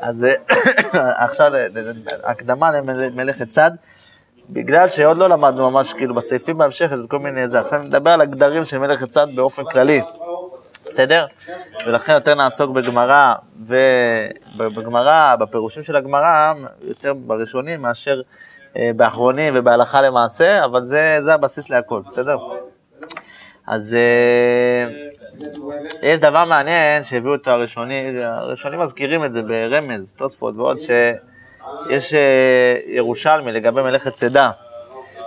אז אה, עכשיו הקדמה למלאכת צד. בגלל שעוד לא למדנו ממש, כאילו בסעיפים בהמשך, יש כל מיני זה. עכשיו נדבר על הגדרים של מלאכת צד באופן כללי. בסדר? ולכן יותר נעסוק בגמרא, ובגמרא, בפירושים של הגמרא, יותר בראשונים מאשר אה, באחרונים ובהלכה למעשה, אבל זה, זה הבסיס להכל, בסדר? אז אה, יש דבר מעניין שהביאו אותו הראשונים, הראשונים מזכירים את זה ברמז, תוספות ועוד, שיש אה, ירושלמי לגבי מלאכת צידה,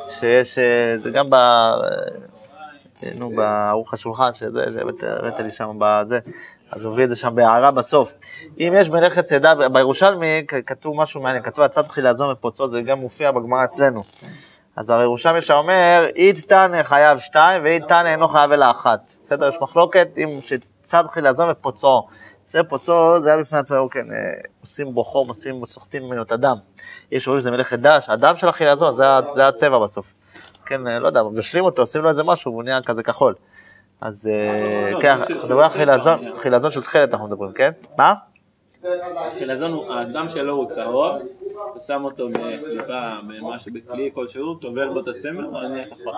שיש, זה גם ב... נו, בערוך השולחן, שזה, הבאת לי שם בזה, אז הוא הביא את זה שם בהערה בסוף. אם יש מלאכת צידה, בירושלמי כתוב משהו מעניין, כתוב הצד תחילה זו מפוצות, זה גם מופיע בגמרא אצלנו. אז הירושלמי שאומר, אית תנא חייב שתיים ואית תנא אינו חייב אלא אחת. בסדר? יש מחלוקת אם שצד תחילה זו ופוצו. זה פוצו, זה היה בפני עצמו, כן, אה, עושים בו חור, מוצאים, סוחטים ממנו את הדם. יש רואים שזה מלאכת דש, הדם של החילזון, זה, זה הצבע בסוף. כן, אה, לא יודע, מבשלים אותו, עושים לו איזה משהו, והוא נהיה כזה כחול. אז אה, לא, כן, אנחנו מדברים על חילזון, חילזון של תכלת אנחנו מדברים, כן? מה? חילזון, הדם שלו הוא צהוב, הוא שם אותו בקליפה, משהו בכלי כלשהו, טובל בו את הצמר, ונהיה כחול.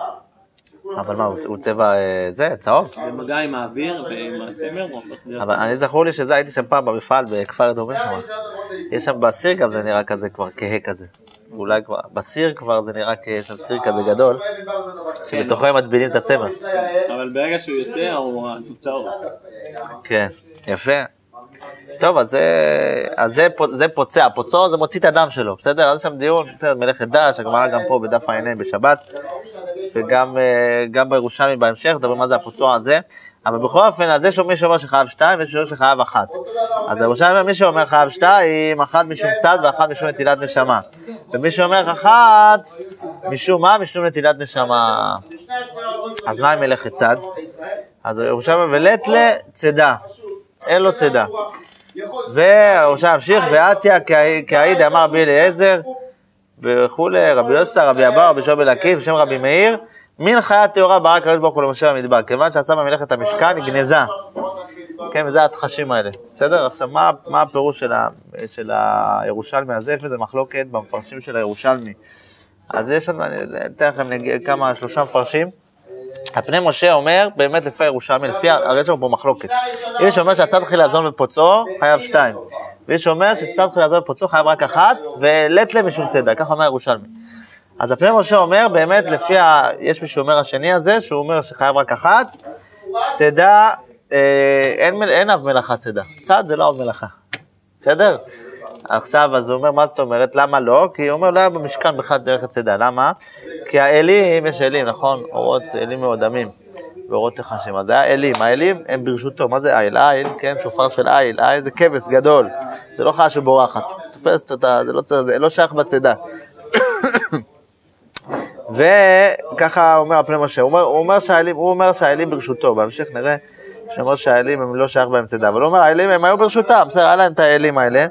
אבל מה, הוא צבע אה, זה, צהוב? במגע עם האוויר ועם הצמר, הוא הופך להיות... אבל אני זכור לי שזה, הייתי שם פעם במפעל בכפר אדומים שם. יש שם בסיר גם זה נראה כזה כבר כהה כזה. אולי כבר, בסיר כבר זה נראה שיש שם סיר כזה גדול, שבתוכו הם מטבילים את הצמר. אבל ברגע שהוא יוצא, הוא צהוב. כן, יפה. טוב, אז, זה, זה, פוצע, פוצו זה מוציא את הדם שלו, בסדר? אז יש שם דיון, בסדר, מלאכת דש, הגמרא גם פה בדף הע"ה בשבת, וגם אה, בירושלמי בהמשך, מדברים מה זה הפוצוע הזה. אבל בכל אופן, אז יש מי שאומר שחייב שתיים, ויש מי שחייב אחת. אז ירושלמי מי שאומר חייב שתיים, אחת משום צד ואחת משום נטילת נשמה. ומי שאומר אחת, משום מה? משום נטילת נשמה. אז מה עם מלאכת צד? אז ירושלמי ולט לצידה. אין לו צידה. ועכשיו המשיך, ועטיה כעיד אמר רבי אליעזר וכולי, רבי יוסי, רבי אבא, רבי שובל עקיף, בשם רבי מאיר, מין חיה טהורה ברא הקדוש ברוך הוא למשה במדבר, כיוון שעשה במלאכת המשכן, היא גנזה. כן, וזה התחשים האלה. בסדר? עכשיו, מה, מה הפירוש של, ה, של הירושלמי הזה? יש בזה מחלוקת במפרשים של הירושלמי. אז יש לנו, אני אתן לכם כמה, שלושה מפרשים. הפני משה אומר, באמת לפי הירושלמי, לפי, הרי יש לנו פה מחלוקת. יש שאומר שהצד התחיל לעזון בפוצו, חייב שתיים. ויש שאומר שצד התחיל לעזון בפוצו, חייב רק אחת, ולט להם משום צדק, ככה אומר הירושלמי. אז הפני משה אומר, באמת לפי, ה... יש מי שאומר השני הזה, שהוא אומר שחייב רק אחת, צידה, אה, אין, אב מלאכה צידה. צד זה לא אב מלאכה. בסדר? עכשיו, אז הוא אומר, מה זאת אומרת? למה לא? כי הוא אומר, לא היה במשכן בכלל דרך הצידה. למה? כי האלים, יש אלים, נכון? אורות, אלים מאודמים, ואורות תחשים. אז זה היה אלים, האלים הם ברשותו. מה זה איל? איל, כן, שופר של איל. איל זה כבש גדול. זה לא חיה שבורחת. תופסת אותה, זה לא, צריך, זה לא שייך בצידה. וככה אומר הפני משה, הוא אומר, הוא אומר שהאלים ברשותו, בהמשך נראה שאומר שהאלים הם לא שייך בהם צידה, אבל הוא אומר האלים הם היו ברשותם, בסדר, היה להם את האלים האלה,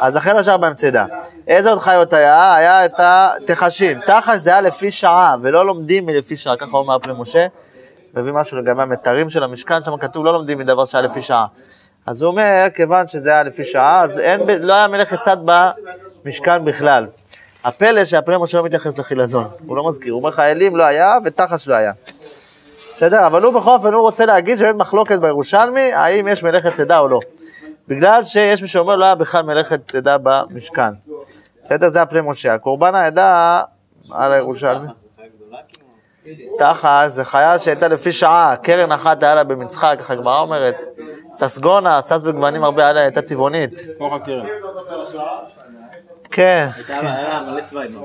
אז לכן לא שייך בהם צידה. איזה עוד חיות היה? היה את התחשים, תחש זה היה לפי שעה, ולא לומדים מלפי שעה, ככה אומר הפני משה, מביא משהו לגבי המתרים של המשכן, שם כתוב לא לומדים מדבר שהיה לפי שעה. אז הוא אומר, כיוון שזה היה לפי שעה, אז אין, לא היה מלאכת צד במשכן בכלל. הפלא שהפני משה לא מתייחס לחילזון, הוא לא מזכיר, הוא אומר לך אלים לא היה ותחש לא היה. בסדר? אבל הוא בכל אופן, הוא רוצה להגיד שבאמת מחלוקת בירושלמי, האם יש מלאכת צידה או לא. בגלל שיש מי שאומר לא היה בכלל מלאכת צידה במשכן. בסדר? זה הפני משה. הקורבן העדה על הירושלמי. תחש זה חיה שהייתה לפי שעה, קרן אחת היה לה במצחה, ככה הגמרא אומרת. ססגונה, סס בגוונים הרבה היה לה, הייתה צבעונית. כוח הקרן. כן. היה מלא צבעים,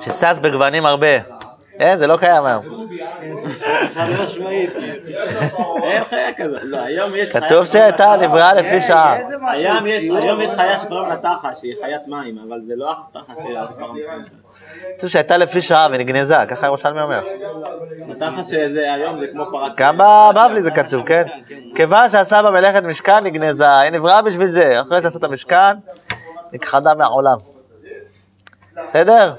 ששש בגוונים הרבה. אין, זה לא קיים היום. חד משמעית. אין חיה כזאת. לא, היום יש חיה... כתוב שהייתה נבראה לפי שעה. היום יש חיה שקוראים לה תחש, שהיא חיית מים, אבל זה לא התחש של כתוב שהייתה לפי שעה ונגנזה, ככה ירושלמי אומר. התחש שזה היום זה כמו פרס. גם בבבלי זה כתוב, כן? כיוון שעשה במלאכת משכן נגנזה, היא נבראה בשביל זה. אחרי שעשה את המשכן, נכחדה מהעולם. בסדר?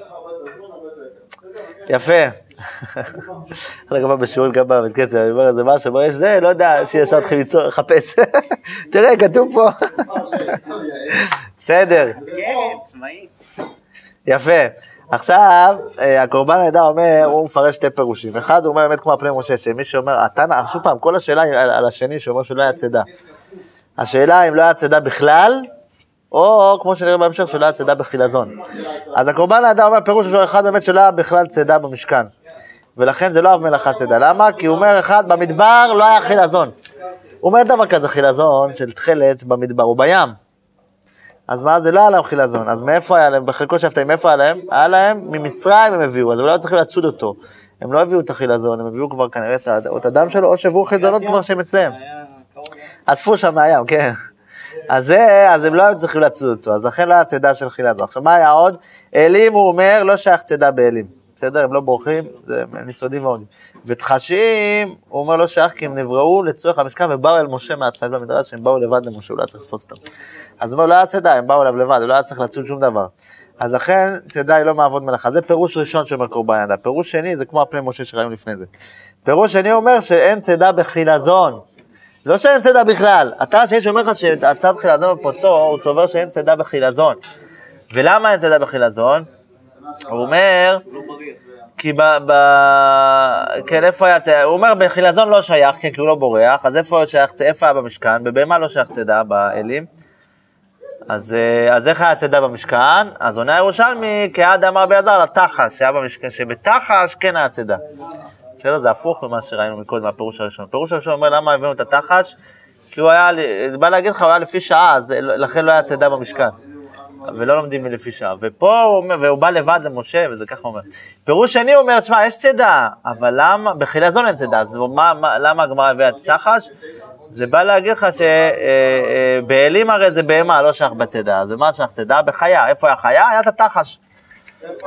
יפה. אני גם בשיעורים, גם בבית כנסת, אני אומר איזה משהו, אומר, יש זה, לא יודע, שישר ליצור, לחפש. תראה, כתוב פה. בסדר, כן. יפה. עכשיו, אה, הקורבן העדה אומר, הוא מפרש שתי פירושים. אחד, הוא אומר באמת כמו הפני משה, שמי שאומר, התנא, שוב פעם, כל השאלה על השני שאומר שלא היה צידה. השאלה אם לא היה צידה בכלל, או כמו שנראה בהמשך, שלא היה צידה בחילזון. אז הקורבן העדה אומר, פירוש ראשון אחד באמת שלא היה בכלל צידה במשכן. ולכן זה לא אב מלאכה צידה. למה? כי הוא אומר, אחד, במדבר לא היה חילזון. הוא אומר דבר כזה חילזון של תכלת במדבר, הוא בים. אז מה, זה לא היה להם חילזון, אז מאיפה היה להם? בחלקו שבתאים, מאיפה היה להם? היה להם ממצרים הם הביאו, אז הם לא היו צריכים לצוד אותו. הם לא הביאו את החילזון, הם הביאו כבר כנראה את הדם שלו, או שהביאו חילזונות כבר שהם אצלם. אספו שם מהים, כן. אז זה, אז הם לא היו צריכים לצוד אותו, אז לכן לא היה צידה של חילזון. עכשיו, מה היה עוד? אלים, הוא אומר, לא שייך צידה באלים. בסדר? הם לא בורחים, זה ניצודים ועוד. ותחשים, הוא אומר, לא שייך כי הם נבראו לצורך המשכן ובאו אל משה מהצד במדרש, הם באו לבד למשה, הוא לא היה צריך לתפוס אותם. אז הוא אומר, לא היה צידה, הם באו אליו לבד, הוא לא היה צריך לצוד שום דבר. אז לכן צידה היא לא מעבוד מלאכה. זה פירוש ראשון שאומר קורבן ידה. פירוש שני זה כמו הפני משה שראינו לפני זה. פירוש שני אומר שאין צידה בחילזון. לא שאין צידה בכלל. אתה, שיש אומר לך שהצד חילזון בפוצו, הוא סובר שאין צידה בחילזון. ולמה אין צידה בחילזון? הוא אומר, כי ב... ב... כן, איפה היה צידה? הוא אומר, בחילזון לא שייך, כן, כי הוא לא בורח, אז איפה שייך, איפה היה במשכן? בבהמה לא שייך צידה באלים. אז, אה, אז איך היה צידה במשכן? אז עונה הירושלמי, כעד אמר ביעזר לתחש, שהיה במשכן, שבתחש כן היה צידה. בסדר? זה הפוך ממה שראינו מקודם, מהפירוש הראשון. הפירוש הראשון אומר למה הבאנו את התחש? כי הוא היה, בא להגיד לך, הוא היה לפי שעה, אז לכן לא היה צידה במשכן. ולא לומדים מלפי שעה. ופה הוא אומר, והוא בא לבד למשה, וזה ככה אומר. פירוש שני אומר, תשמע, יש צידה, אבל למה, בחילזון אין צידה, אז מה, מה, למה הגמרא הביאה תחש? זה בא להגיד לך שבאלים הרי זה בהמה, לא שייך בצידה. אז במה שייך צידה? בחיה. איפה היה חיה? היה את התחש.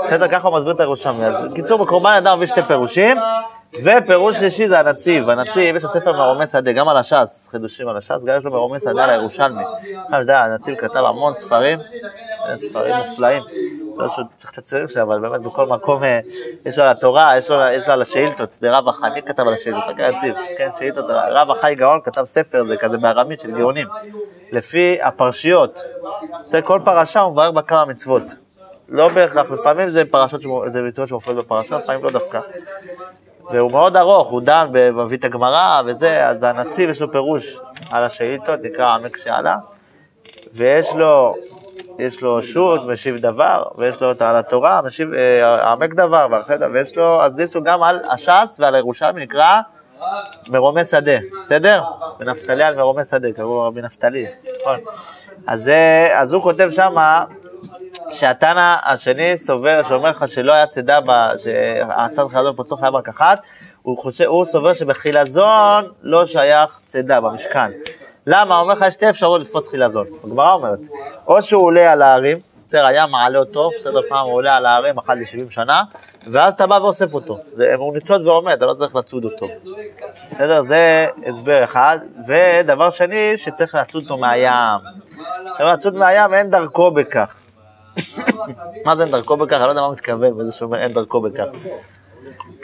בסדר, ככה הוא מסביר את הירושלמי. אז בקיצור, בקורבן אדם מביא שתי פירושים, ופירוש שלישי זה הנציב. הנציב, יש לו ספר מרומי שדה, גם על הש"ס, חידושים על הש"ס, גם יש לו מרומי שדה על הירושלמי. אתה יודע, הנציב כתב המון ספרים, ספרים מופלאים. לא שהוא צריך את הציונים שלו, אבל באמת בכל מקום אה, יש לו על התורה, יש לו, על השאילתות, זה רב החי, מי כתב על השאילתות? רק הנציב, כן, שאילתות, רב החי גאון כתב ספר, זה כזה בארמית של גאונים, לפי הפרשיות. זה כל פרשה הוא מבאר בה כמה מצוות. לא בהכרח, לפעמים זה פרשות, זה מצוות שמופיעות בפרשה, לפעמים לא דווקא. והוא מאוד ארוך, הוא דן, ב- מביא את הגמרא וזה, אז הנציב יש לו פירוש על השאילתות, נקרא עמק שעלה, ויש לו, יש לו שו"ת, משיב דבר, ויש לו על התורה, משיב אה, עמק דבר, ויש לו, אז יש לו גם על הש"ס ועל הירושלמי, נקרא מרומי שדה, בסדר? ונפתלי על מרומי שדה, קראו רבי נפתלי, נכון. אז הוא כותב שמה, שהתנא השני סובר, שאומר לך שלא היה צידה, שהצד חילזון פוצו חייב רק אחת, הוא, חושב, הוא סובר שבחילזון לא שייך צידה במשכן. למה? אומר לך, יש שתי אפשרויות לתפוס חילזון. הגמרא אומרת, או שהוא עולה על ההרים, בסדר, הים מעלה אותו, בסדר, פעם הוא עולה על ההרים, אחת ל-70 שנה, ואז אתה בא ואוסף אותו. הוא ניצוד ועומד, אתה לא צריך לצוד אותו. בסדר, זה הסבר אחד. ודבר שני, שצריך לצוד אותו מהים. עכשיו, לצוד מהים אין דרכו בכך. מה זה אין דרכו בכך? אני לא יודע מה הוא מתכוון בזה שהוא אומר אין דרכו בכך.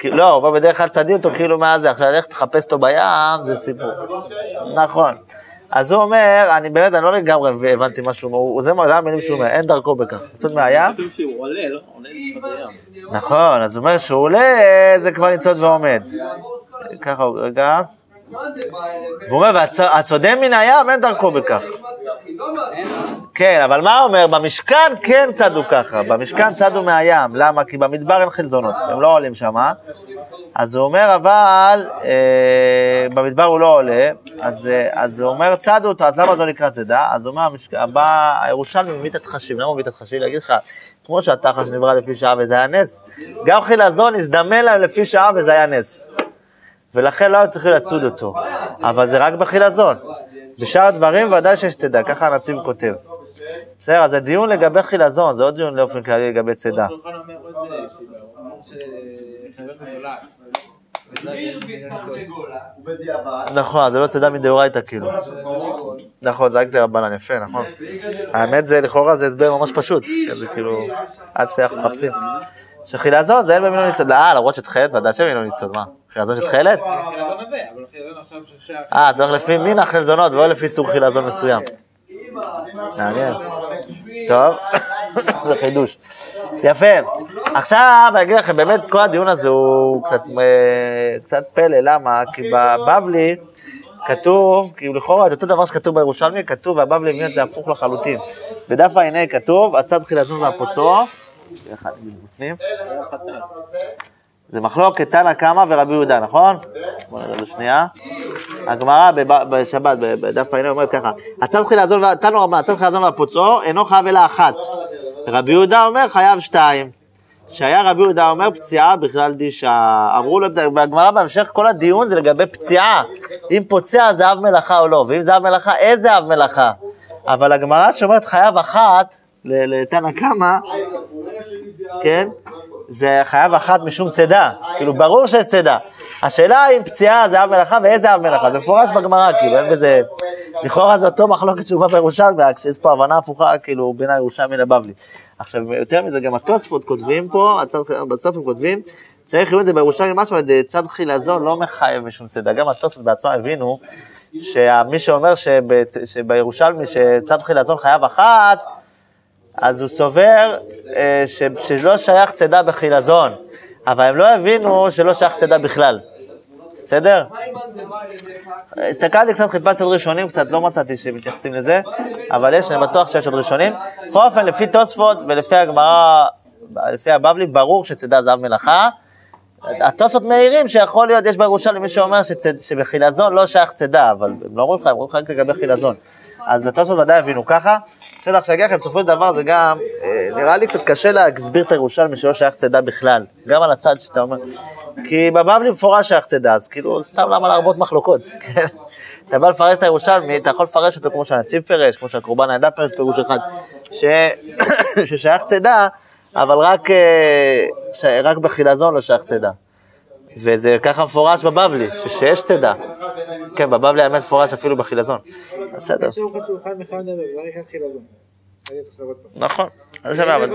לא, הוא אומר בדרך כלל צדים אותו כאילו מה זה, עכשיו ללכת לחפש אותו בים זה סיפור. נכון. אז הוא אומר, אני באמת, אני לא לגמרי הבנתי מה שהוא אומר, הוא- זה המילים שהוא אומר, אין דרכו בכך. לצוד מהים? לא? נכון, אז הוא אומר שהוא עולה, זה כבר ניצוד ועומד. ככה, רגע. והוא אומר, והצודה מן הים אין דרכו בכך. כן, אבל מה אומר? במשכן כן צדו ככה, במשכן צדו מהים. למה? כי במדבר אין חלזונות, הם לא עולים שמה. אז הוא אומר, אבל אה, במדבר הוא לא עולה, אז, אה, אז הוא אומר, צדו אותו, אז למה זה נקרא צידה? אז הוא אומר, המשכ... הבא, הירושלמי מביא את התחשים, למה הוא מביא את התחשים? להגיד לך, כמו שהתחש נברא לפי שעה וזה היה נס, גם חילזון הזדמן להם לפי שעה וזה היה נס. ולכן לא היו צריכים לצוד אותו, אבל זה רק בחילזון. בשאר הדברים ודאי שיש צידה, ככה הנציב כותב. בסדר, אז זה דיון לגבי חילזון, זה עוד דיון לאופן כללי לגבי צידה. אה. נכון, זה לא צידה מדאורייתא כאילו. נכון, זה רק דרבנן, יפה, נכון. האמת זה לכאורה זה הסבר ממש פשוט, זה כאילו, עד שאנחנו מחפשים. שחילזון זה אין במינו ניצוד. אה, למרות שתכלת, ודאי שבמינו ניצוד, מה? חילזון של תכלת? ששייך... אה, אתה הולך לפי מין החלזונות ולא לפי סוג חילזון מסוים. מעניין. טוב, זה חידוש. יפה. עכשיו אני אגיד לכם, באמת כל הדיון הזה הוא קצת, אה, קצת פלא, למה? כי בבבלי כתוב, כאילו לכאורה את אותו דבר שכתוב בירושלמי, כתוב והבבלי מביא את זה הפוך לחלוטין. בדף העיני כתוב, הצד והפוצו, אחד בפנים, זה מחלוקת תנא קמא ורבי יהודה, נכון? בוא נראה לשנייה. הגמרא בשבת, בדף העיני אומרת ככה, הצד חילזון, וה- תנו רבן, הצד חילזון והפוצו אינו חייב אלא אחת. רבי יהודה אומר חייב שתיים. שהיה רבי יהודה אומר פציעה בכלל דישה. אמרו לו, והגמרא בהמשך, כל הדיון זה לגבי פציעה. אם פוצע זה אב מלאכה או לא, ואם זה אב מלאכה, איזה אב מלאכה? אבל הגמרא שאומרת חייב אחת, לתנא קמא, כן? זה חייב אחת משום צידה, כאילו ברור שיש צידה. השאלה אם פציעה זה אב מלאכה ואיזה אב מלאכה, זה מפורש בגמרא, כאילו אין בזה, לכאורה זה אותו מחלוקת שהובא בירושלמי, רק שיש פה הבנה הפוכה, כאילו בין הירושלמי לבבלי. עכשיו יותר מזה, גם התוספות כותבים פה, בסוף הם כותבים, צריך לראות את זה בירושלמי משהו, צד חילזון לא מחייב משום צידה, גם התוספות בעצמם הבינו שמי שאומר שב- שבירושלמי שצד חילזון חייב אחת, אז הוא סובר אה, ש, שלא שייך צידה בחילזון, אבל הם לא הבינו שלא שייך צידה בכלל. בסדר? הסתכלתי קצת, חיפשתי עוד ראשונים קצת, לא מצאתי שמתייחסים לזה, אבל יש, אני בטוח שיש עוד ראשונים. בכל אופן, לפי תוספות ולפי הגמרא, לפי הבבלי, ברור שצידה זה אב מלאכה. התוספות מעירים שיכול להיות, יש בירושלים מי שאומר שבחילזון לא שייך צידה, אבל הם לא אומרים לך, הם אומרים לך רק לגבי חילזון. אז התוספות ודאי הבינו ככה. בסדר, עכשיו אגיד לכם, בסופו של דבר זה גם, אה, נראה לי קצת קשה להסביר את הירושלמי שלא שייך צידה בכלל, גם על הצד שאתה אומר, כי בבבלי מפורש שייך צידה, אז כאילו, סתם למה להרבות מחלוקות, כן? אתה בא לפרש את הירושלמי, אתה יכול לפרש אותו כמו שהנציב פירש, כמו שהקורבן העדה פירש פירוש אחד, ש... ששייך צידה, אבל רק, אה, ש... רק בחילזון לא שייך צידה. וזה ככה מפורש בבבלי, ש- שיש צידה. כן, בבבלי האמת מפורש אפילו בחילזון. בסדר. נכון. זה בכלל.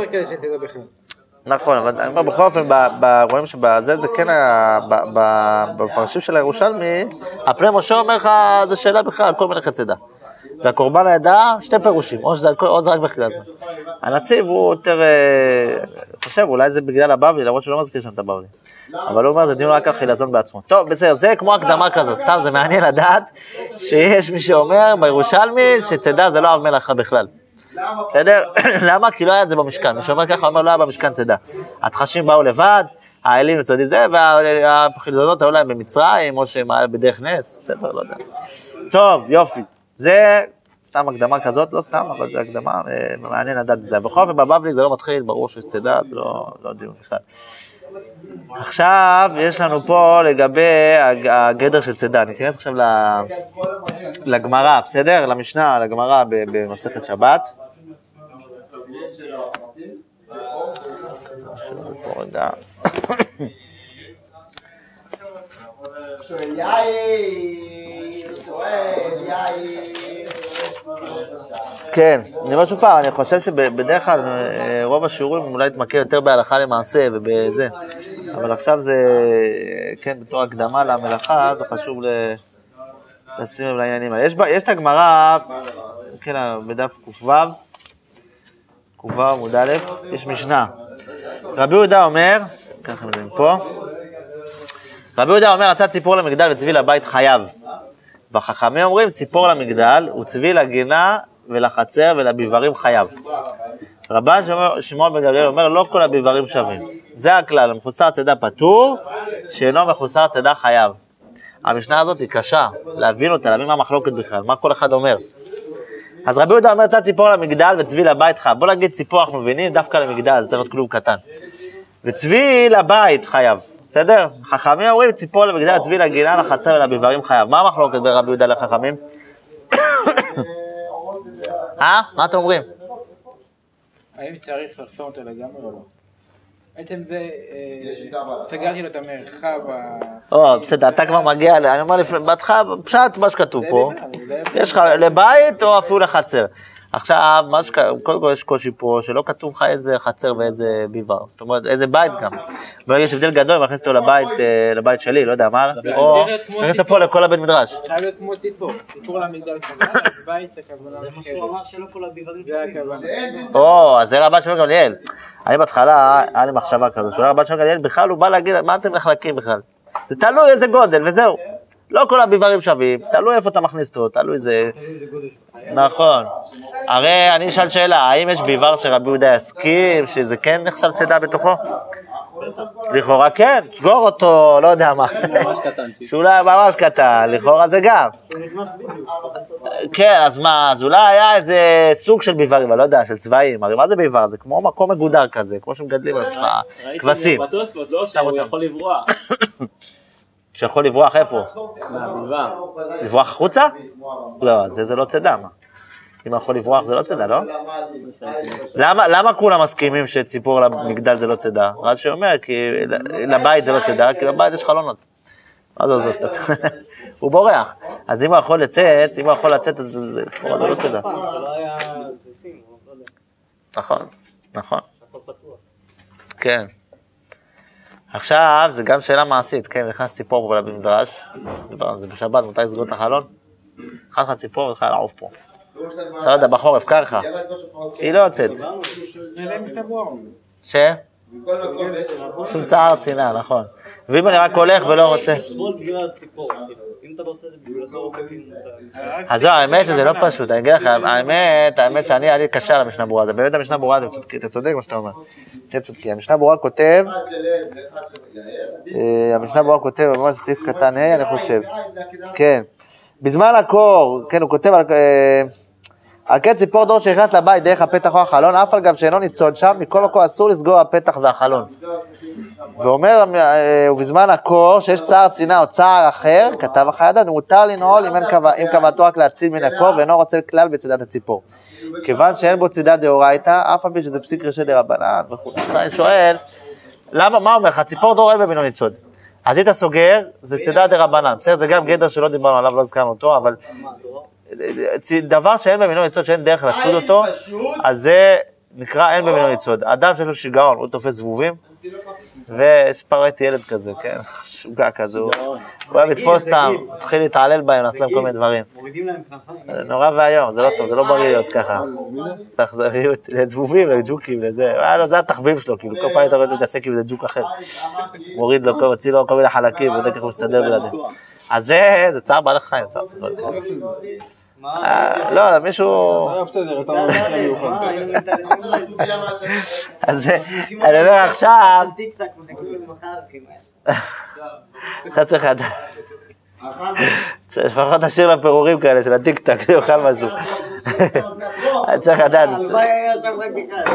נכון, אבל אני אומר, בכל אופן, רואים שבזה זה כן היה, במפרשים של הירושלמי, הפני משה אומר לך, זה שאלה בכלל, כל מיני חצידה. והקורבן העדה, שתי פירושים, או שזה או זה רק בחילה הזמן. הנציב הוא יותר, אה, חושב, אולי זה בגלל הבבלי, למרות שהוא לא מזכיר שם את הבבלי. אבל הוא אומר, זה דיון רק על חילזון בעצמו. טוב, בסדר, זה כמו הקדמה כזאת, סתם זה מעניין לדעת שיש מי שאומר בירושלמי שצידה זה לא אב מלאכה בכלל. בסדר? למה? כי לא היה את זה במשכן. מי שאומר ככה, אומר לא היה במשכן צידה. התחשים באו לבד, האלים וצודים זה, והחילזונות היו להם במצרים, או שהם בדרך נס, בסדר, לא יודע. טוב, יופי. זה סתם הקדמה כזאת, לא סתם, אבל זה הקדמה, אה, מעניין לדעת את זה. בכל אופן, בבבלי זה לא מתחיל, ברור שיש צידה, זה לא, לא דיון בכלל. עכשיו, יש לנו פה לגבי הג- הגדר של צידה. ניכנס עכשיו ל- לגמרא, בסדר? למשנה, לגמרא במסכת שבת. נשאיר פה. כן, אני אומר שוב פעם, אני חושב שבדרך כלל אה, רוב השיעורים אולי יתמקד יותר בהלכה למעשה ובזה, אבל עכשיו זה, כן, בתור הקדמה למלאכה, זה חשוב. לשים לב לעניינים האלה. יש, את הגמרא, כן, בדף ק"ו, ק"ו עמוד א', יש משנה. רבי יהודה אומר, ככה זה מפה, רבי יהודה אומר, רצה ציפור למגדל וצבי לבית חייב. והחכמים אומרים, ציפור למגדל וצבי לגינה ולחצר ולביברים חייב. רבן שמעון- בן גמליאל אומר, לא כל הביברים שווים. זה הכלל, מחוסר צידה פטור, שאינו מחוסר צידה חייב. המשנה הזאת היא קשה, להבין אותה, להבין מה המחלוקת בכלל, מה כל אחד אומר. אז רבי יהודה אומר, צד ציפור למגדל וצבי לבית חייב. בוא נגיד ציפור אנחנו מבינים, דווקא למגדל, זה צריך להיות כלוב קטן. וצבי לבית חייב, בסדר? חכמים אומרים ציפור למגדל, צבי לגינה, לחצר ולביברים חייב. מה המחלוקת בין רבי יהודה לחכמים? אה? מה אתם אומרים? האם צריך לחסום אותו לגמרי או לא? בעצם זה, אה. סגרתי לו את המרחב ה... או, בסדר, אתה כבר מגיע, אני אומר לפני, בהתחלה, פשט מה שכתוב פה, יש לך לבית או אפילו לחצר. עכשיו, מה שק... קודם כל יש קושי פה, שלא כתוב לך איזה חצר ואיזה ביבר. זאת אומרת, איזה בית גם. ברגע יש הבדל גדול, אם נכניס אותו לבית, אה, לבית שלי, לא יודע מה, או נכניס אותו פה לכל הבית מדרש. חייב להיות כמו ציפור, ציפור למגדל אז בית הכוונה זה מה. שהוא אמר שלא כל הביברים זה הכוונה. או, אז זה רבן שמעון גמליאל. אני בהתחלה, היה לי מחשבה כזאת, שאולי רבן שמעון גמליאל, בכלל הוא בא להגיד, מה אתם נחלקים בכלל? זה תלוי איזה גודל, וזהו. לא כל הביברים שווים, תלוי איפה אתה מכניס אותו, תלוי זה... נכון. הרי אני אשאל שאלה, האם יש ביבר שרבי יהודה יסכים שזה כן נחשב צידה בתוכו? לכאורה כן, סגור אותו, לא יודע מה. שאולי ממש קטן, לכאורה זה גם. כן, אז מה, אז אולי היה איזה סוג של ביברים, אני לא יודע, של צבעים, הרי מה זה ביבר? זה כמו מקום מגודר כזה, כמו שמגדלים על כבשים, ראיתי בתוספות, לא שהוא. יכול לברוח שיכול לברוח איפה? לברוח החוצה? לא, זה לא צידה? אם יכול לברוח זה לא צידה, לא? למה, כולם מסכימים שציפור למגדל זה לא צידה? רש"י אומר, כי לבית זה לא צידה, כי בבית יש חלונות. מה זה עוזר שאתה צריך? הוא בורח. אז אם הוא יכול לצאת, אם הוא יכול לצאת, אז זה לא צידה. לא לא נכון, נכון. כן. עכשיו, זה גם שאלה מעשית, כן, נכנס ציפור פה למדרש, דיברנו על זה בשבת, מתי לסגור את החלון? נכנס לך ציפור, התחילה לעוף פה. עכשיו, לא יודע, בחורף, ככה, היא לא יוצאת. ש? שום צער צינה, נכון. ואם אני רק הולך ולא רוצה... לסבול בגלל הציפור, כאילו, אם אתה לא עושה את זה בגלל הצורך, כאילו, אתה- אז זהו, האמת שזה לא פשוט, אני אגיד לך, האמת, האמת שאני, היה לי קשה על המשנה ברורה, זה באמת המשנה ברורה, אתה צודק- אתה צודק מה שאתה אומר. אתם צודקים, המשנה ברורה כותב, אה, המשנה ברורה כותב, ממש בסעיף קטן ה', אני חושב. כן. בזמן הקור, כן, הוא כותב על... אה, על כן ציפור דור שנכנס לבית דרך הפתח או החלון, אף על גב שאינו ניצוד שם, מכל מקום אסור לסגור הפתח והחלון. ואומר, אה, ובזמן הקור, שיש צער צינה או צער אחר, כתב החיידד, מותר לנעול אם, אין כו- אם כוונתו רק להציל מן הקור, ואינו רוצה כלל בצידת הציפור. כיוון שאין בו צידה דאורייתא, אף על פי שזה פסיק רשת דרבנן וכו'. אני שואל, למה, מה אומר לך, ציפור דור אין במינו ניצוד. אז אם אתה סוגר, זה צידה דרבנן, בסדר? זה גם גדר שלא דיברנו עליו, לא הזכרנו אותו, אבל דבר שאין במינו ניצוד, שאין דרך לצוד אותו, אז זה נקרא אין במינו ניצוד. אדם שיש לו שיגעון, הוא תופס זבובים, ראיתי ילד כזה, כן, משוגע כזה, הוא אוהב לתפוס אותם, התחיל להתעלל בהם, לעשות להם כל מיני דברים. מורידים להם כנפיים. זה נורא ואיום, זה לא טוב, זה לא בריא להיות ככה. זה אכזריות, לזבובים, לג'וקים, לזה, היה לו, זה התחביב שלו, כאילו, כל פעם אתה רואה מתעסק עם איזה ג'וק אחר. מוריד לו, מוציא לו כל מיני חלקים, ובודק איך הוא מסתדר בלעדיהם. אז זה, זה צער בעלי חיים, אה, לא, מישהו... היינו מתעלמים מזה. אז אני אומר עכשיו? עכשיו צריך לדעת. לפחות נשאיר לו פירורים כאלה של הטיק-טק, יאכל משהו. אני צריך לדעת,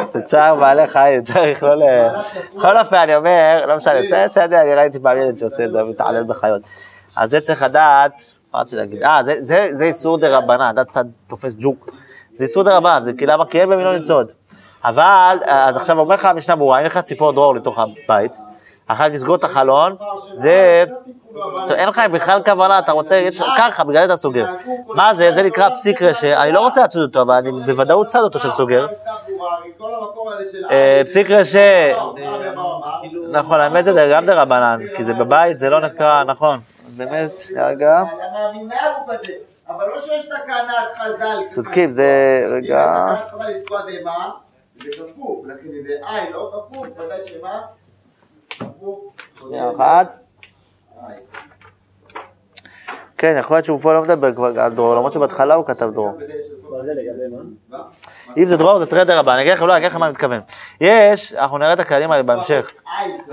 זה צער בעלי חיים, צריך לא ל... בכל אופן, אני אומר, לא משנה, בסדר אני ראיתי פעם ילד שעושה את זה, מתעלל בחיות. אז זה צריך לדעת, רציתי להגיד? אה, זה- איסור דה רבנן, אתה צד תופס ג'וק. זה איסור דה רבנן, זה כי למה? כי אין במינו ניצוד. אבל, אז עכשיו אומר לך המשנה ברורה, אם נכנס ציפור דרור לתוך הבית, אחר כך לסגור את החלון, זה... אין לך בכלל כוונה, אתה רוצה, יש ככה, בגלל זה אתה סוגר. מה זה? זה נקרא פסיק רשע, אני לא רוצה לצוד אותו, אבל אני בוודאות צד אותו של סוגר. אה, פסיק רשע, נכון, האמת זה גם דה רבנן, כי זה בבית, זה לא נחקר, נכון. באמת, רגע, אבל לא שיש תקנה חז"ל. צודקים, זה, רגע. שנייה אחת. כן, יכול להיות שהוא פה לא מדבר כבר על דרור, למרות שבהתחלה הוא כתב דרור. אם זה דרור זה טרדר הבא, אני אגיד לכם, לא, אני אגיד לכם מה אני מתכוון. יש, אנחנו נראה את הכללים האלה בהמשך,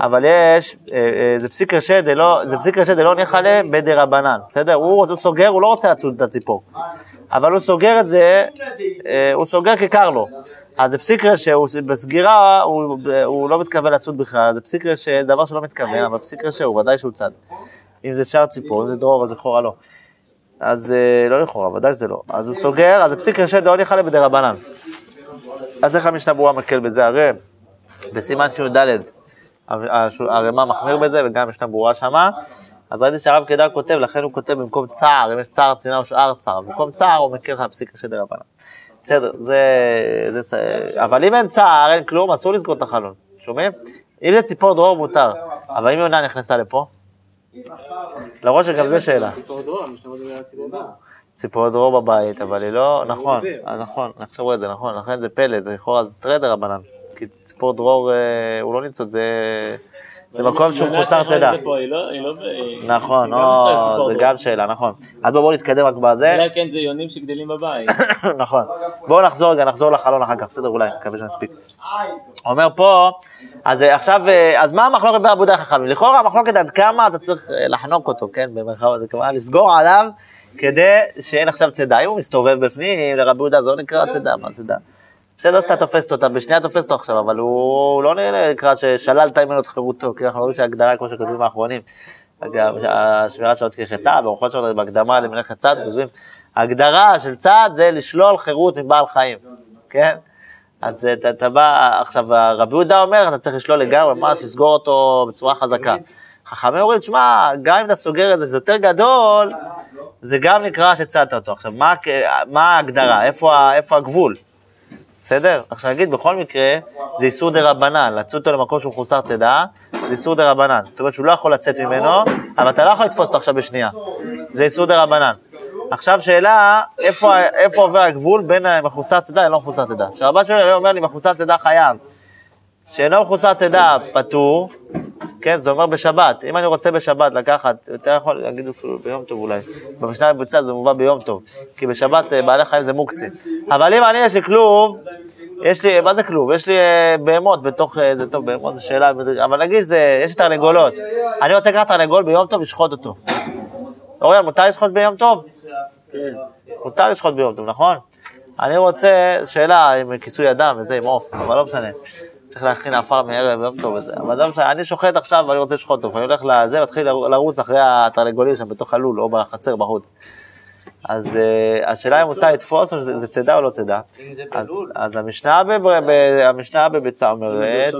אבל יש, אה, אה, זה פסיק רשע דלא, זה פסיק רשע דלא ניחלה בדרבנן, בסדר? הוא סוגר, הוא לא רוצה לצוד את הציפור. אבל הוא סוגר את זה, אה, הוא סוגר כי קר לו. אז זה פסיק רשע, בסגירה הוא, לא מתכוון לצוד בכלל, זה פסיק רשע, דבר שלא מתכוון, אבל פסיק רשע הוא ודאי שהוא צד. אם זה שאר ציפור, אם זה דרור, אז לכאורה לא. אז אה, לא לכאורה, ודאי זה לא. אז הוא סוגר, אז זה פסיק רישא דלא ניחא ליה בדרבנן. אז איך המשנה ברורה מקל בזה? הרי בסימן שי"ד הרמ"א מחמיר בזה, וגם המשנה ברורה שמה. אז ראיתי שהרב קידר כותב, לכן הוא כותב במקום צער, אם יש צער צינה או שאר צער, במקום צער הוא מקל לך פסיק רישא דרבנן. בסדר, זה, זה, אבל אם אין צער, אין כלום, אסור לסגור את החלון, שומעים? אם זה ציפור דרור מותר, אבל אם יונה נכנסה לפה, למרות שגם זה שאלה. ציפור דרום, יש לנו דבר על ציפור דרום. ציפור דרור בבית, אבל היא לא, נכון, נכון, רואה את זה, נכון, לכן זה פלא, זה לכאורה סטרדר רבנן, כי ציפור דרור אה, הוא לא ניצוד, זה, זה מקום שהוא מחוסר צידה. נכון, זה. גם שאלה, נכון. אז בואו נתקדם רק בזה, אלא כן זה יונים שגדלים בבית. נכון. בואו נחזור רגע, נחזור לחלון אחר כך, בסדר, אולי, מקווה שנספיק. אומר פה, אז אה, עכשיו, אה, אז מה המחלוקת בין עבודי החכמים? לכאורה המחלוקת עד כמה אתה צריך אה, לחנוק אותו, כן, במרחב, זה כמובן לסגור עליו כדי שאין עכשיו צידה. אם הוא מסתובב בפנים, לרבי יהודה זה לא נקרא צידה, מה צידה? בסדר שאתה תופסת אותה, בשנייה תופסת אותו עכשיו, אבל הוא לא נקרא ששללת ממנו את חירותו, כי אנחנו רואים שההגדרה, כמו שכותבים האחרונים, אגב, השמירת שעות כחטא, במוחות שלנו בהקדמה למלאכת צד, כותבים, ההגדרה של צד זה לשלול חירות מבעל חיים, כן? אז אתה, אתה בא, עכשיו רבי יהודה אומר, אתה צריך לשלול לגמרי, ממש לסגור אותו בצורה חזקה. חכמים אומרים, שמע, גם אם אתה סוגר את זה, שזה יותר גדול, זה גם נקרא שצדת אותו. עכשיו, מה, ההגדרה? איפה הגבול? בסדר? עכשיו נגיד, בכל מקרה, זה איסור דה רבנן, לצוד אותו למקום שהוא מחוסר צידה, זה איסור דה רבנן. זאת אומרת שהוא לא יכול לצאת ממנו, אבל אתה לא יכול לתפוס אותו עכשיו בשנייה. זה איסור דה רבנן. עכשיו שאלה, איפה, איפה עובר הגבול בין מחוסר צידה ללא מחוסר צידה? כשהרבן שלי אומר לי, מחוסר צידה חייב. שאינו מחוסר צידה פטור, כן, זה אומר בשבת. אם אני רוצה בשבת לקחת, יותר יכול להגיד אפילו ביום טוב אולי. במשנה בביצה זה מובא ביום טוב, כי בשבת אה, בעלי חיים זה מוקצה. אבל אם אני, יש לי כלוב, יש לי, מה זה כלוב? יש לי אה, בהמות בתוך, אה, זה טוב, בהמות זו שאלה, אבל נגיד, זה, יש לי תרנגולות. אני רוצה לקחת תרנגול ביום טוב, לשחוט אותו. אוריאל, מותר לשחוט ביום טוב? מותר לשחוט ביום טוב, נכון? אני רוצה, שאלה עם כיסוי אדם וזה, עם עוף, אבל לא משנה. צריך להכין עפר מערב ביום טוב וזה, אבל משנה, אני שוחט עכשיו ואני רוצה לשחוט אותו, ואני הולך לזה, מתחיל לרוץ אחרי התרנגולים שם בתוך הלול, או בחצר בחוץ. אז אה, השאלה אם מותר לתפוס, או שזה זה צידה או לא צידה. אז, אז המשנה, בב- ב- המשנה בביצה אומרת,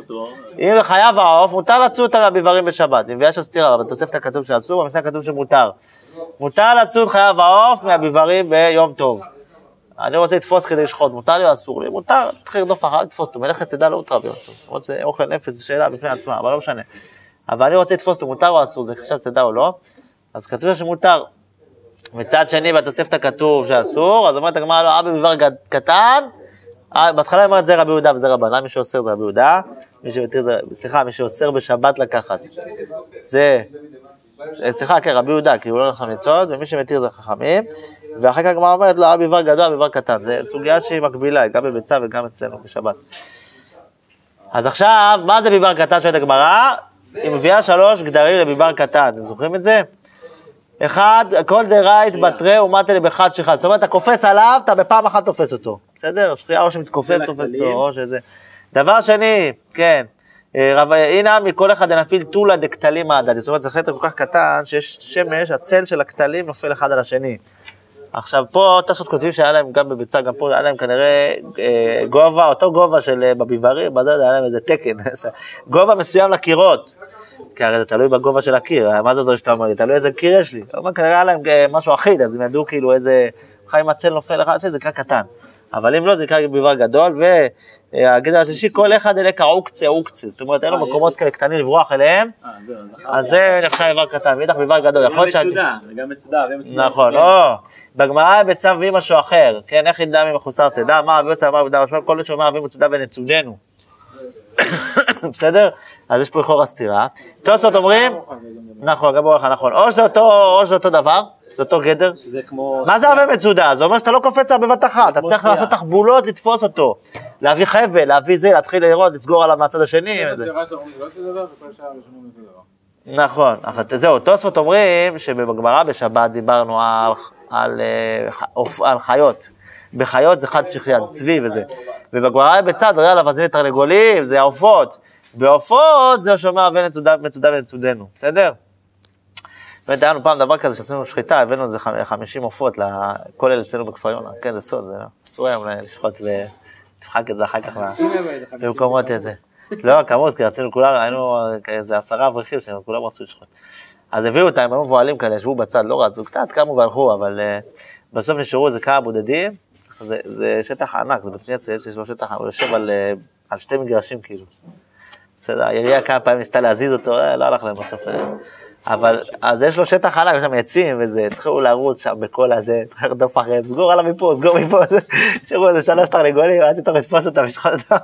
אם חייב העוף, מותר לצוד אותה מהביברים בשבת. אם יש סתירה, אבל בתוספת הכתוב שאסור, במשנה כתוב שמותר. מותר לצוד חייב העוף מהביברים ביום טוב. אני רוצה לתפוס כדי לשחוט, מותר לי או אסור לי? מותר, תתחיל לרדוף אחריו, לתפוס אותו, מלאכת צידה לא מותר ביום טוב. למרות שזה אוכל נפש, זו שאלה בפני עצמה, אבל לא משנה. אבל אני רוצה לתפוס אותו, מותר או אסור, זה נחשב צידה או לא? אז כתוב שמותר. מצד שני, בתוספת הכתוב שאסור, אז אומרת הגמרא, לא, אבא בבר קטן, אה, בהתחלה אומרת זה רבי יהודה וזה רבנן, מי שאוסר זה רבי יהודה, מי שמתיר זה, סליחה, מי שאוסר בשבת לקחת. זה, סליחה, כן, רבי יהודה, כי הוא לא נחשב ניצוד, ומי שמתיר זה חכמים, ואחר כך הגמרא אומרת, לא, אבי בר גדול, אבי בר קטן, זה סוגיה שהיא מקבילה, גם בביצה וגם אצלנו בשבת. אז עכשיו, מה זה ביבר קטן, שואלת הגמרא? היא מביאה שלוש גדרים לביבר קטן, אתם זוכרים את זה? אחד, כל דרייט בתרי ומטה בחד שחד. זאת אומרת, אתה קופץ עליו, אתה בפעם אחת תופס אותו. בסדר? שחייה או שמתכופף תופס אותו, או שזה... דבר שני, כן, אה, רב, הנה מכל אחד נפיל טולה דקטלים מהדד. זאת אומרת, זה חטא כל כך קטן, שיש שמש, הצל של הכתלים נופל אחד על השני. עכשיו פה תוספות כותבים שהיה להם גם בביצה, גם פה היה להם כנראה אה, גובה, אותו גובה של אה, בביברים, בזה היה להם איזה תקן, גובה מסוים לקירות. כי הרי זה תלוי בגובה של הקיר, מה זה עוזר שאתה אומר לי? תלוי איזה קיר יש לי. אומר, כנראה היה להם אה, משהו אחיד, אז הם ידעו כאילו איזה, חיים הצל נופל אחד, שזה נקרא קטן. אבל אם לא, זה נקרא ביבר גדול, והגדר השלישי, כל אחד אלה כעוקצה עוקצה, זאת אומרת, אין לו מקומות כאלה קטנים לברוח אליהם, אה, אז זה נחשב ביבר קטן, ואידך ביבר גדול, יכול גם להיות שה- מצודה, וגם מצודה. נכון, או, בגמרא בצו מביא משהו אחר, כן, איך ידע ממחוסר תדע, מה אבי יוסף אמר ביהודה רשמי, כל שאומר אבי מצודה ונצודנו. בסדר? אז יש פה לכאורה סתירה. תוספות אומרים, נכון, גם ברכה, נכון, או שזה אותו דבר, זה אותו גדר. זה כמו... מה זה אבי מצודה? זה אומר שאתה לא קופץ עליו בבת אחת, אתה צריך שחייה. לעשות תחבולות לתפוס אותו. להביא חבל, להביא זה, להתחיל לראות, לסגור עליו מהצד השני. לא. נכון, זהו, תוספות אומרים שבגמרא בשבת דיברנו על, על, אה, חיות. בחיות זה חד שכייה, זה צבי וזה. ובגמרא בצד, רואה עליו עזבי תרנגולים, זה העופות. בעופות זה שומר מצודה מצודה ונצודנו, בסדר? באמת היה לנו פעם דבר כזה שעשינו שחיטה, הבאנו איזה חמ- 50 עופות לכולל אצלנו בכפר יונה, כן זה סוד, זה לא- אסור היום לשחוט ותמחק את זה אחר כך. במקומות איזה. לא, כמות, כי רצינו כולם, היינו איזה עשרה אברכים שלנו, כולם רצו לשחוט. אז הביאו אותם, היו מבוהלים כאלה, ישבו בצד, לא רצו, קצת קמו והלכו, אבל uh, בסוף נשארו איזה כמה בודדים, זה, שטח ענק, זה בית כנסת שיש לו שטח, הוא יושב על, אה, שתי מגרשים כאילו. בסדר, העירייה כמה פעמים ניסתה להזיז אותו, אה, לא הלך להם בסוף. אבל, אז יש לו שטח ענק, יש שם עצים וזה, התחילו לרוץ שם בכל הזה, התחילו לרדוף אחריהם, סגור עליו מפה, סגור מפה, תשאירו איזה שלוש תרנגולים, עד שאתה לתפוס אותם, לשחוט אותם.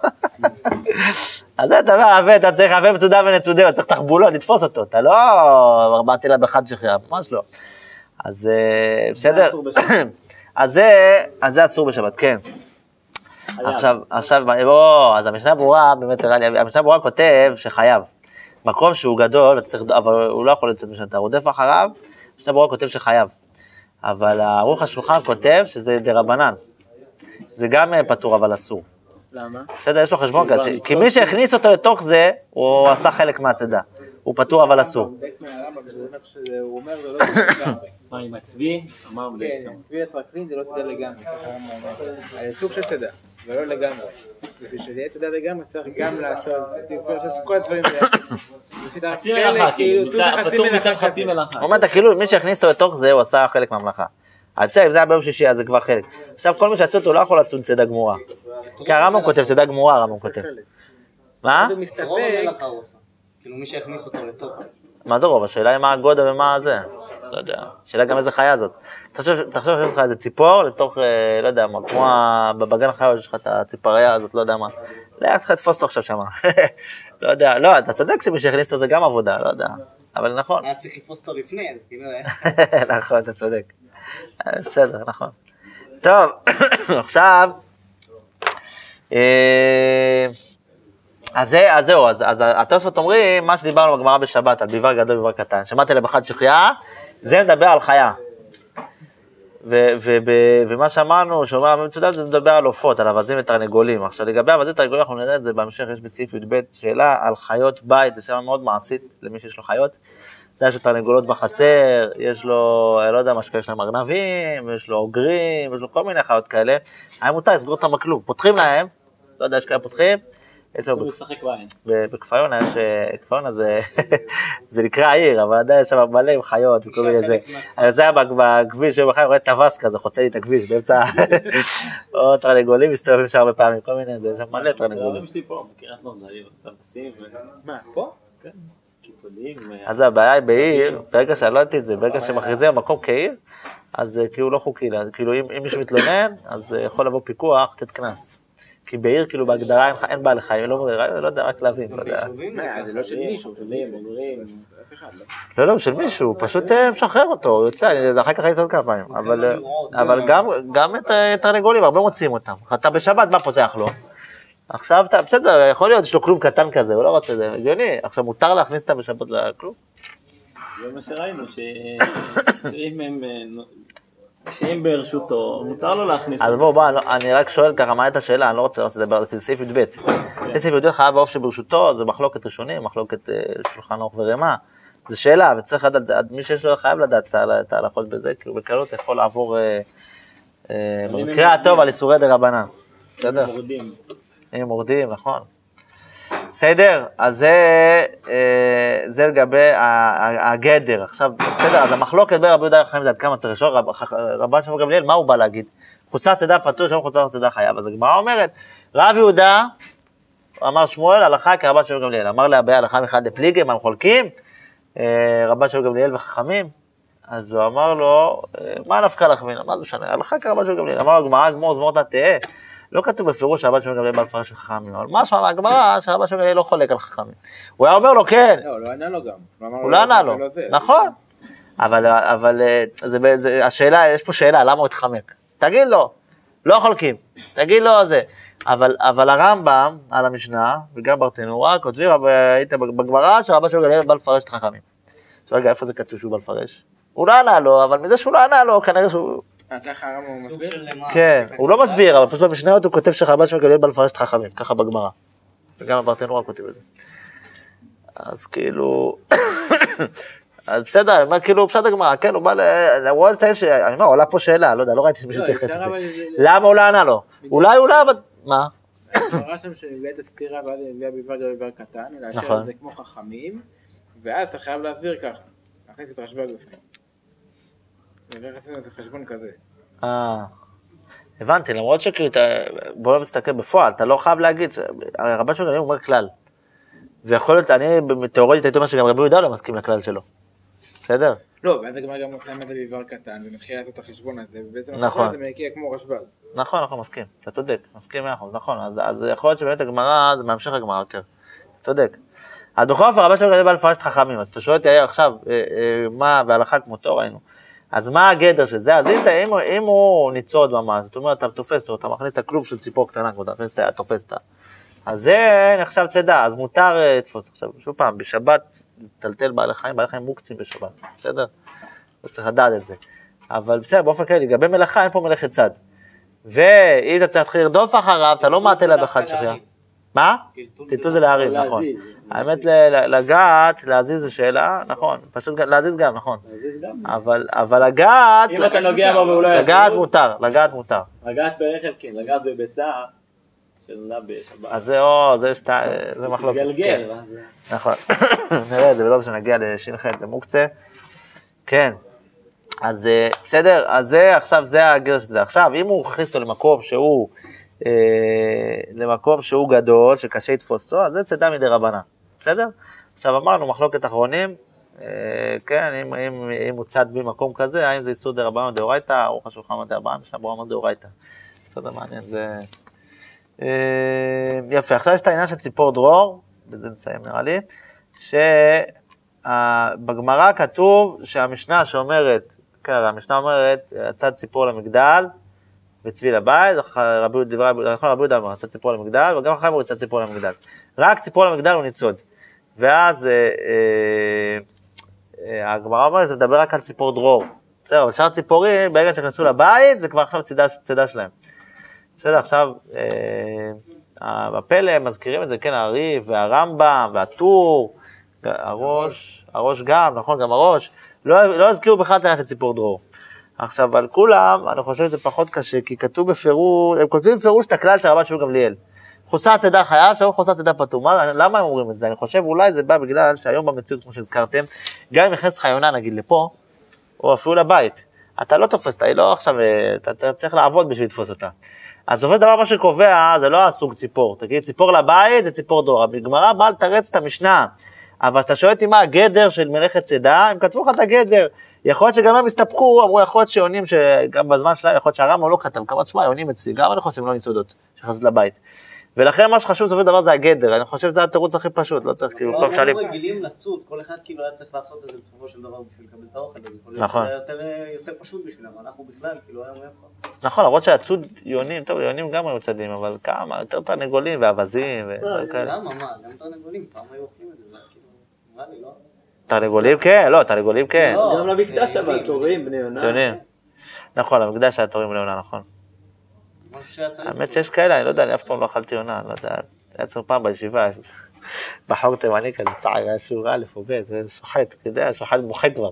אז זה דבר עבה, אתה צריך עבה מצודה ונצודה, צריך תחבולות, לתפוס אותו, אתה לא ארבעת ילד בחד שחרר, ממש לא. אז אה, בסדר. אז זה, אסור בשבת, כן. עכשיו, עכשיו, אז המשנה ברורה, באמת, המשנה ברורה כותב שחייב. מקום שהוא גדול, אתה צריך, אבל הוא לא יכול לצאת משם, אתה רודף אחריו, המשנה ברורה כותב שחייב. אבל ערוך השולחן כותב שזה דה רבנן. זה גם אה, פטור אבל אסור. למה? בסדר, יש לו חשבון כאילו, כזה, כי מי שהכניס אותו לתוך זה, הוא עשה חלק מהצידה. הוא פטור אבל אסור. בודק מהרמב"ם, שזה אומר שזה- הוא אומר זה לא לגמרי. מה, עם הצבי? אמרנו כן. צבי הטרקלין זה לא תדע לגמרי. ככה הרמב"ם אומר. זה סוג של תדע, ולא לגמרי. בשביל שזה יהיה תדע לגמרי צריך גם לעשות, לעשות את כל הדברים דעת חצי מלאכה, כאילו, פטור מלאכה מצד חצי. מלאכה. הוא אומר, אתה כאילו, מי שהכניס אותו לתוך זה, הוא עשה חלק מהמלאכה. אבל בסדר, אם זה היה ביום שישי, אז זה כבר חלק. עכשיו, כל מי שיצא אותו לא יכול לצוד צידה גמורה. כי הרמב"ם כותב, צידה גמורה, הרמב"ם כותב. מה? הוא רוב מסתפק, המלאכה הוא עושה. כאילו מי שהכניס אותו לתוך. מה זה רוב? השאלה היא מה הגודל ומה זה. לא יודע. השאלה גם איזה חיה זאת. תחשוב שיש לך איזה ציפור לתוך, אה, לא יודע מה, כמו ה- בגן החיות יש לך את הציפריה הזאת, לא יודע מה. לך צריך לתפוס אותו עכשיו שמה. לא יודע, לא, אתה צודק שמי שהכניס אותו זה גם עבודה, לא יודע. אבל נכון. היה צריך לתפוס אותו לפני, כאילו היה... נכון, אתה צודק. אה, בסדר, נכון. טוב, עכשיו, אה, אז זה- אז זהו, אז התוספות אומרים, מה שדיברנו בגמרא בשבת, על ביבר גדול וביבר קטן, שמעת לבחד שחייה, זה מדבר על חיה. ומה שאמרנו, שאומר המם צודק, זה מדבר על עופות, על אווזים ותרנגולים. עכשיו לגבי אווזים ותרנגולים, אנחנו נראה את זה בהמשך, יש בסעיף י"ב שאלה על חיות בית, זו שאלה מאוד מעשית למי שיש לו חיות. אתה יודע, יש לו תרנגולות בחצר, יש לו, אה, לא יודע, מה שיש להם ארנבים, יש לו אוגרים, יש לו כל מיני חיות כאלה. היה מותר לסגור אותם בכלוב, פותחים להם, לא יודע, יש כאלה פותחים, יש לו אסור לשחק בעין. ב- בכפר יונה אה, זה, זה נקרא עיר, אבל עדיין יש שם מלא עם חיות וכל מיני זה. אז זה היה בכביש, יום אחד רואה טווס כזה, חוצה לי את הכביש באמצע, או תרנגולים מסתובבים שם הרבה פעמים, כל מיני, זה יש שם מלא תרנגולים. כבשים מה, פה? וקיפודים. אז הבעיה היא בעיר, ברגע שאני לא ידעתי את זה, ברגע שמכריזים על מקום כעיר, אז כאילו לא חוקי, כאילו אם מישהו מתלונן, אז אה, יכול לבוא פיקוח, לתת קנס. כי בעיר, כאילו בהגדרה אין בעל חיים, לא לא יודע, רק להבין, לא יודע. מה, זה לא של מישהו, של מישהו. אחד לא. לא, לא, של מישהו, פשוט אה, משחרר אותו, הוא יוצא, אחר כך ראיתי עוד כמה פעמים, אבל, אה, אבל גם, גם את אה, תרנגולים, הרבה מוציאים אותם. אתה בשבת, מה פותח לו? עכשיו אתה, בסדר, יכול להיות, יש לו כלוב קטן כזה, הוא לא רוצה, זה הגיוני. עכשיו מותר להכניס אותם בשבת לכלוב? זה מה שראינו, ש- שאם הם... שאם ברשותו, מותר לו להכניס. אז בוא, בוא, אני לא- אני רק שואל ככה, מה הייתה השאלה? אני לא רוצה לדבר, כי זה סעיף י"ב. כן. סעיף י"ב חייב העוף שברשותו, זה מחלוקת ראשונים, מחלוקת אה, שולחן ערוך ורמה. זו שאלה, וצריך לדעת, מי שיש לו חייב לדעת את ההלכות בזה, כי הוא בקלות יכול לעבור, אה, אה, אם במקרה הטוב, על איסורי דה רבנן. בסדר? מורדים. אם מורדים, נכון. בסדר, אז זה, אה, זה לגבי הגדר. עכשיו, בסדר, אז המחלוקת בין רבי יהודה לחיים זה עד כמה צריך לשאול, רבן שמעון גמליאל, מה הוא בא להגיד? חוצה צידה פטור, שם חוצה צידה חייב. אז הגמרא אומרת, רב יהודה, אמר שמואל, הלכה כרבן שמעון גמליאל. אמר לאביי הלכה מחד דפליגי, מה הם חולקים? אה, רבן שמעון גמליאל וחכמים. אז הוא אמר לו, אה, מה נפקא לך ממנה? מה זה משנה? הלכה כרבן שמעון גמליאל. אמר לו, גמרא, גמור, זמור תהא. לא כתוב בפירוש שרבן שמעון גמליאל בא לפרש את חכמים, אבל משמע מהגמרא שרבן שמעון גמליאל לא חולק על חכמים. הוא היה אומר לו, כן, לא, לא ענה לו גם. הוא לא ענה לו, זה זה. נכון. אבל, אבל אה, זה, זה, השאלה, יש פה שאלה, למה הוא התחמק? תגיד לו, לא חולקים, תגיד לו זה. אבל, אבל הרמב"ם על המשנה, וגם ברטנורה, כותבים, היית בגמרא שרבן שמעון גמליאל בא לפרש את חכמים. אז רגע, איפה זה כתוב שהוא בא לפרש? הוא לא ענה לו, אבל מזה שהוא לא ענה לו, כנראה שהוא... אה, ככה הרמב"ם סוג מסביר? של למה? כן, הוא לא מסביר, אבל פשוט במשניות הוא כותב שמעון גמליאל בא לפרש את חכמים, ככה בגמרא. וגם הברטנורה כותב את זה. אז כאילו... אז בסדר, אני אומר כאילו, פשט הגמרא, כן, הוא בא ל... הוא רואה לציין ש... אני אומר, עולה פה שאלה, לא יודע, לא ראיתי שמישהו לא, התייחס לזה. למה הוא לא ענה לו? אולי הוא לא... אבל- מה? הגמרא שם שהביאה את הסתירה ואז הביאה ביבר גדול וביבר קטן, לאשר נכון. זה כמו חכמים, ואז אתה חייב להסביר ככה, להכניס את רשב"ג בפנים. ואיך עשינו את החשבון כזה. אה, הבנתי, למרות שכאילו, בוא נסתכל בפועל, אתה לא חייב להגיד, הרי רבן שמעון אומר כלל. ויכול להיות, אני תיאורטית הייתי אומר שגם רבי יהודה לא מסכים לכלל שלו. בסדר? לא, ואז הגמרא גם שמה את זה באיבר קטן, ומתחילה לעשות את החשבון הזה, ובעצם נכון. זה מגיע כמו רשב"ג. נכון, נכון, מסכים. אתה צודק, מסכים מאה אחוז, נכון. אז, אז יכול להיות שבאמת הגמרא, זה מהמשך הגמרא יותר. אתה צודק. אז בכל אופן, רבן גדל בא לפרש את חכמים. אז אתה שואל אותי "יאיר, עכשיו, אה, אה, מה, והלכה כמותו ראינו. אז מה הגדר של זה? אז אם, אתה- אם, אם הוא ניצוד ממש, זאת אומרת, אתה תופס אותו, אתה מכניס את הכלוב של ציפור קטנה, כמו אתה תופס אותה. אז זה נחשב צידה, אז מותר אה, לתפוס. עכשיו, שוב פעם, בשבת, לטלטל בעלי חיים, בעלי חיים מוקצים בשבת, בסדר? לא צריך לדעת את זה. אבל בסדר, באופן כללי, לגבי מלאכה, אין פה מלאכת צד. ואם אתה צריך להתחיל לרדוף אחריו, אתה לא מעטה לה באחד שחרר. מה? טלטול זה להרים, נכון. האמת, לגעת, להזיז זה שאלה, נכון. פשוט להזיז גם, נכון. אבל אבל לגעת, אם אתה נוגע בו והוא לא יזוז, לגעת מותר, לגעת מותר. לגעת ברכב כן, לגעת בביצה. אז זה או, זה שתי, זה מחלוקת. גלגל, כן. מה זה? נכון. נראה את זה בעזרת השם נגיע לש"ח למוקצה. כן. אז אה, בסדר, אז זה עכשיו, זה הגר של זה. עכשיו, אם הוא הכניס אותו למקום שהוא, אה, למקום שהוא גדול, שקשה לתפוס אותו, אז זה צידה מדי רבנן. בסדר? עכשיו אמרנו, מחלוקת אחרונים, אה, כן, אם, אם, אם הוא צד במקום כזה, האם זה איסור דה רבנן או דאורייתא, או חשוב לך מה דה רבנן, יש לה ברמה דאורייתא. בסדר, מעניין, זה... אה, יפה, עכשיו יש את העניין של ציפור דרור, בזה נסיים נראה לי, שבגמרא כתוב שהמשנה שאומרת, כן, המשנה אומרת, צד ציפור למגדל וצבי לבית, רבי יהודה נכון, רבי יהודה אמר, צד ציפור למגדל, וגם אחרי אמרו צד ציפור למגדל. רק ציפור למגדל הוא ניצוד. ואז אה, אה, אה, הגמרא אומרת, זה מדבר רק על ציפור דרור. בסדר, אבל שאר ציפורים, ברגע שנכנסו לבית, זה כבר עכשיו צידה, שלהם. בסדר, עכשיו, בפלא מזכירים את זה, כן, הריב והרמב"ם והטור, הראש, הראש גם, נכון, גם הראש, לא, לא הזכירו בכלל את של ציפור דרור. עכשיו, על כולם, אני חושב שזה פחות קשה, כי כתוב בפירוש, הם כותבים בפירוש את הכלל של רבן שמעון גמליאל. חוצה צידה חייב, שאומרים חוצה צידה פטור. מה- למה הם אומרים את זה? אני חושב אולי זה בא בגלל שהיום במציאות, כמו שהזכרתם, גם אם נכנסת לך יונה נגיד לפה, או אפילו לבית, אתה לא תופס אותה, היא לא עכשיו, אה, אתה אתה צריך לעבוד בשביל לתפוס אותה. אז בסופו של דבר מה שקובע זה לא הסוג ציפור, תגיד ציפור לבית זה ציפור דור, בגמרא באה לתרץ את המשנה, אבל אתה שואל אותי מה הגדר של מלאכת צידה, הם כתבו לך את הגדר. יכול להיות שגם הם הסתפקו, אמרו יכול להיות שיונים, שגם בזמן שלהם, יכול להיות שהרמב"ם לא כתב, כמה תשמע, יונים אצלי, גם אני חושב שהם לא ניצודות, שנכנסות לבית. ולכן מה שחשוב בסופו של דבר זה הגדר, אני חושב שזה התירוץ הכי פשוט, לא צריך כאילו, לא פעם שואלים, רגילים לצוד, כל אחד כאילו היה צריך לעשות את זה בסופו של דבר בשביל לקבל את האוכל, נכון. היה יותר- פשוט בשבילם, אנחנו בכלל, כאילו היה מאיפה. נכון, למרות שהצוד יונים, טוב, יונים גם היו צדים, אבל כמה, יותר תרנגולים ואווזים ודברים כאלה. למה, מה, גם תרנגולים, פעם היו אוכלים את זה, כאילו, נראה לי, לא? תרנגולים כן, לא, תרנגולים כן, לא, גם למקדש אבל. תורים, בני יונה. נכון, המקדש היה תורים נכון. משהו שהיה צריך. האמת שיש כאלה, אני לא יודע, אני אף פעם לא אכלתי אני לא יודע, היה אצלנו פעם בישיבה, בחור תימני כזה, צער, היה שיעור א' או ב', זה שוחט, אתה יודע, שוחט מוחה כבר.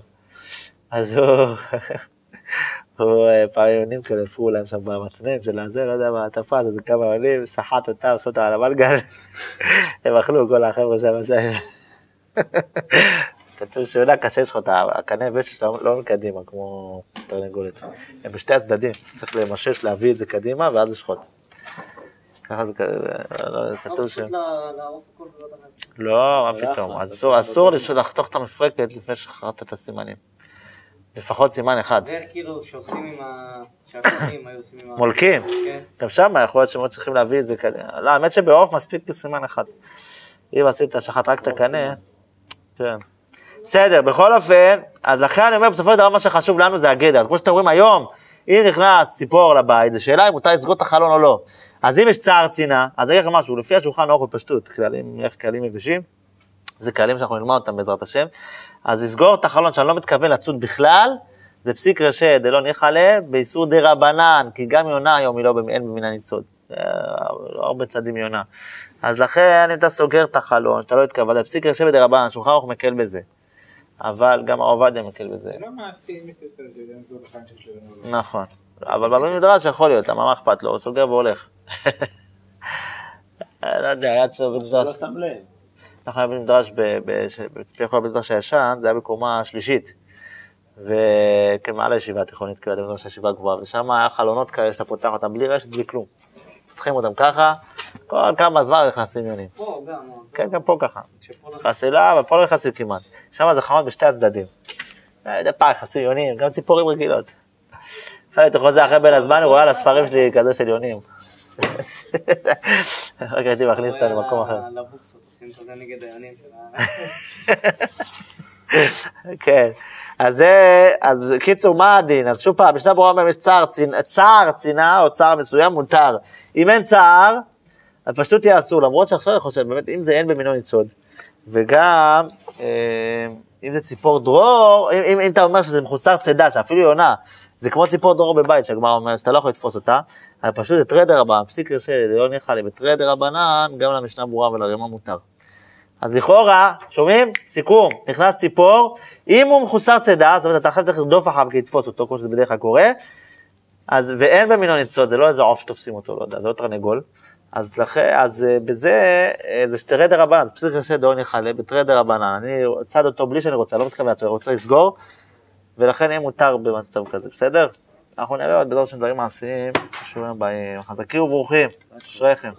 אז הוא, הוא אה, פעם יונים כאלה, הפריעו להם שם במצנן של הזה, לא יודע מה, תפס איזה כמה יונים, שחט אותם, שם אותם על המלגל, הם אכלו כל החבר'ה שם, כתוב שעונה קשה יש לך את הקנה ושש שלה לא מקדימה כמו תרנגולת. הם בשתי הצדדים, צריך למשש, להביא את זה קדימה ואז לשחוט. ככה זה כזה, לא, כתוב ש... ולא תנב. לא, מה פתאום, אסור, לחתוך את המפרקת לפני שחררת את הסימנים. לפחות סימן אחד. זה כאילו שעושים עם ה... שהקונים היו עושים עם ה... מולקים. כן. גם שם יכול להיות שהם לא צריכים להביא את זה קדימה. לא, האמת שבעוף מספיק סימן אחד. אם עשית שחט רק את הקנה, כן. בסדר, בכל אופן, אז לכן אני אומר, בסופו של דבר מה שחשוב לנו זה הגדר. אז כמו שאתם רואים היום, אם נכנס ציפור לבית, זו שאלה אם מותר לסגור את החלון או לא. אז אם יש צער צינה, אז אני אגיד לכם משהו, לפי השולחן ערוך בפשטות, כללים, איך כללים יבשים, זה כללים שאנחנו נלמד אותם בעזרת השם, אז לסגור את החלון שאני לא מתכוון לצוד בכלל, זה פסיק רשע דלא ניחא באיסור דה רבנן, כי גם יונה היום היא לא, אין במינה ניצוד. לא הרבה צדים יונה. אז לכן אם אתה סוגר את החלון, שאתה לא התכוונת, פסיק רשע בדה רבנן, שולחן ערוך מקל בזה. אבל גם הרב עובדיה מקל בזה. זה לא מעשי מיסטר זה גם זו בחיים של שלנו. נכון. אבל בבית מדרש יכול להיות, למה מה אכפת לו? הוא סוגר והולך. לא יודע, היה אצלו בית לא מדרש, שם לב. אנחנו היה בית מדרש, ב- ב- ש- בצפי יכול בית מדרש הישן, זה היה בקומה שלישית. וכמעל הישיבה התיכונית, כאילו, אתם יודעים שהישיבה גבוהה, ושם היה חלונות כאלה שאתה פותח אותם בלי רשת, בלי כלום. פותחים אותם ככה, כל כמה זמן נכנסים יונים. פה גם, כן, גם פה ככה. כשפה חסילה, אבל פה לא נכנסים כמעט. שם זה חמות בשתי הצדדים. מדי פעם נכנסים יונים, גם ציפורים רגילות. לפעמים אתה חוזר אחרי בין הזמן, הוא רואה על הספרים שלי כזה של יונים. רק הייתי מכניס אותה למקום אחר. כן. אז זה, אז קיצור, מה הדין? אז שוב פעם, משנה ברורה אומרת, יש צער, צנ- צער צנעה או צער מסוים מותר. אם אין צער, אז פשוט יהיה אסור, למרות שעכשיו אני חושב, באמת, אם זה אין במינו ניצוד, וגם, אה, אם זה ציפור דרור, אם, אם, אם אתה אומר שזה מחוסר צידה, שאפילו היא עונה, זה כמו ציפור דרור בבית, שהגמרא אומרת שאתה לא יכול לתפוס אותה, אבל פשוט זה טרדר רבנן, פסיק ירשה, לא ניחא לי, בטרדר רבנן, גם למשנה ברורה ולרימה מותר. אז לכאורה, שומעים? סיכום, נכנס ציפור, אם הוא מחוסר צידה, זאת אומרת, אתה עכשיו צריך לרדוף אחריו כדי לתפוס אותו, כמו שזה בדרך כלל קורה, אז, ואין במינו ניצוד, זה לא איזה עוף שתופסים אותו, לא יודע, זה לא תרנגול. אז לכן, אז אה, בזה, אה, זה תרי דרבנן, זה פסיק רישא דלא ניחא ליה, בתרי דרבנן, אני צד אותו בלי שאני רוצה, לא מתכוון לעצור, אני רוצה לסגור, ולכן יהיה מותר במצב כזה, בסדר? אנחנו נראה עוד בדור של דברים מעשיים, חשובים הבאים, חזקים וברוכים, אשריכם.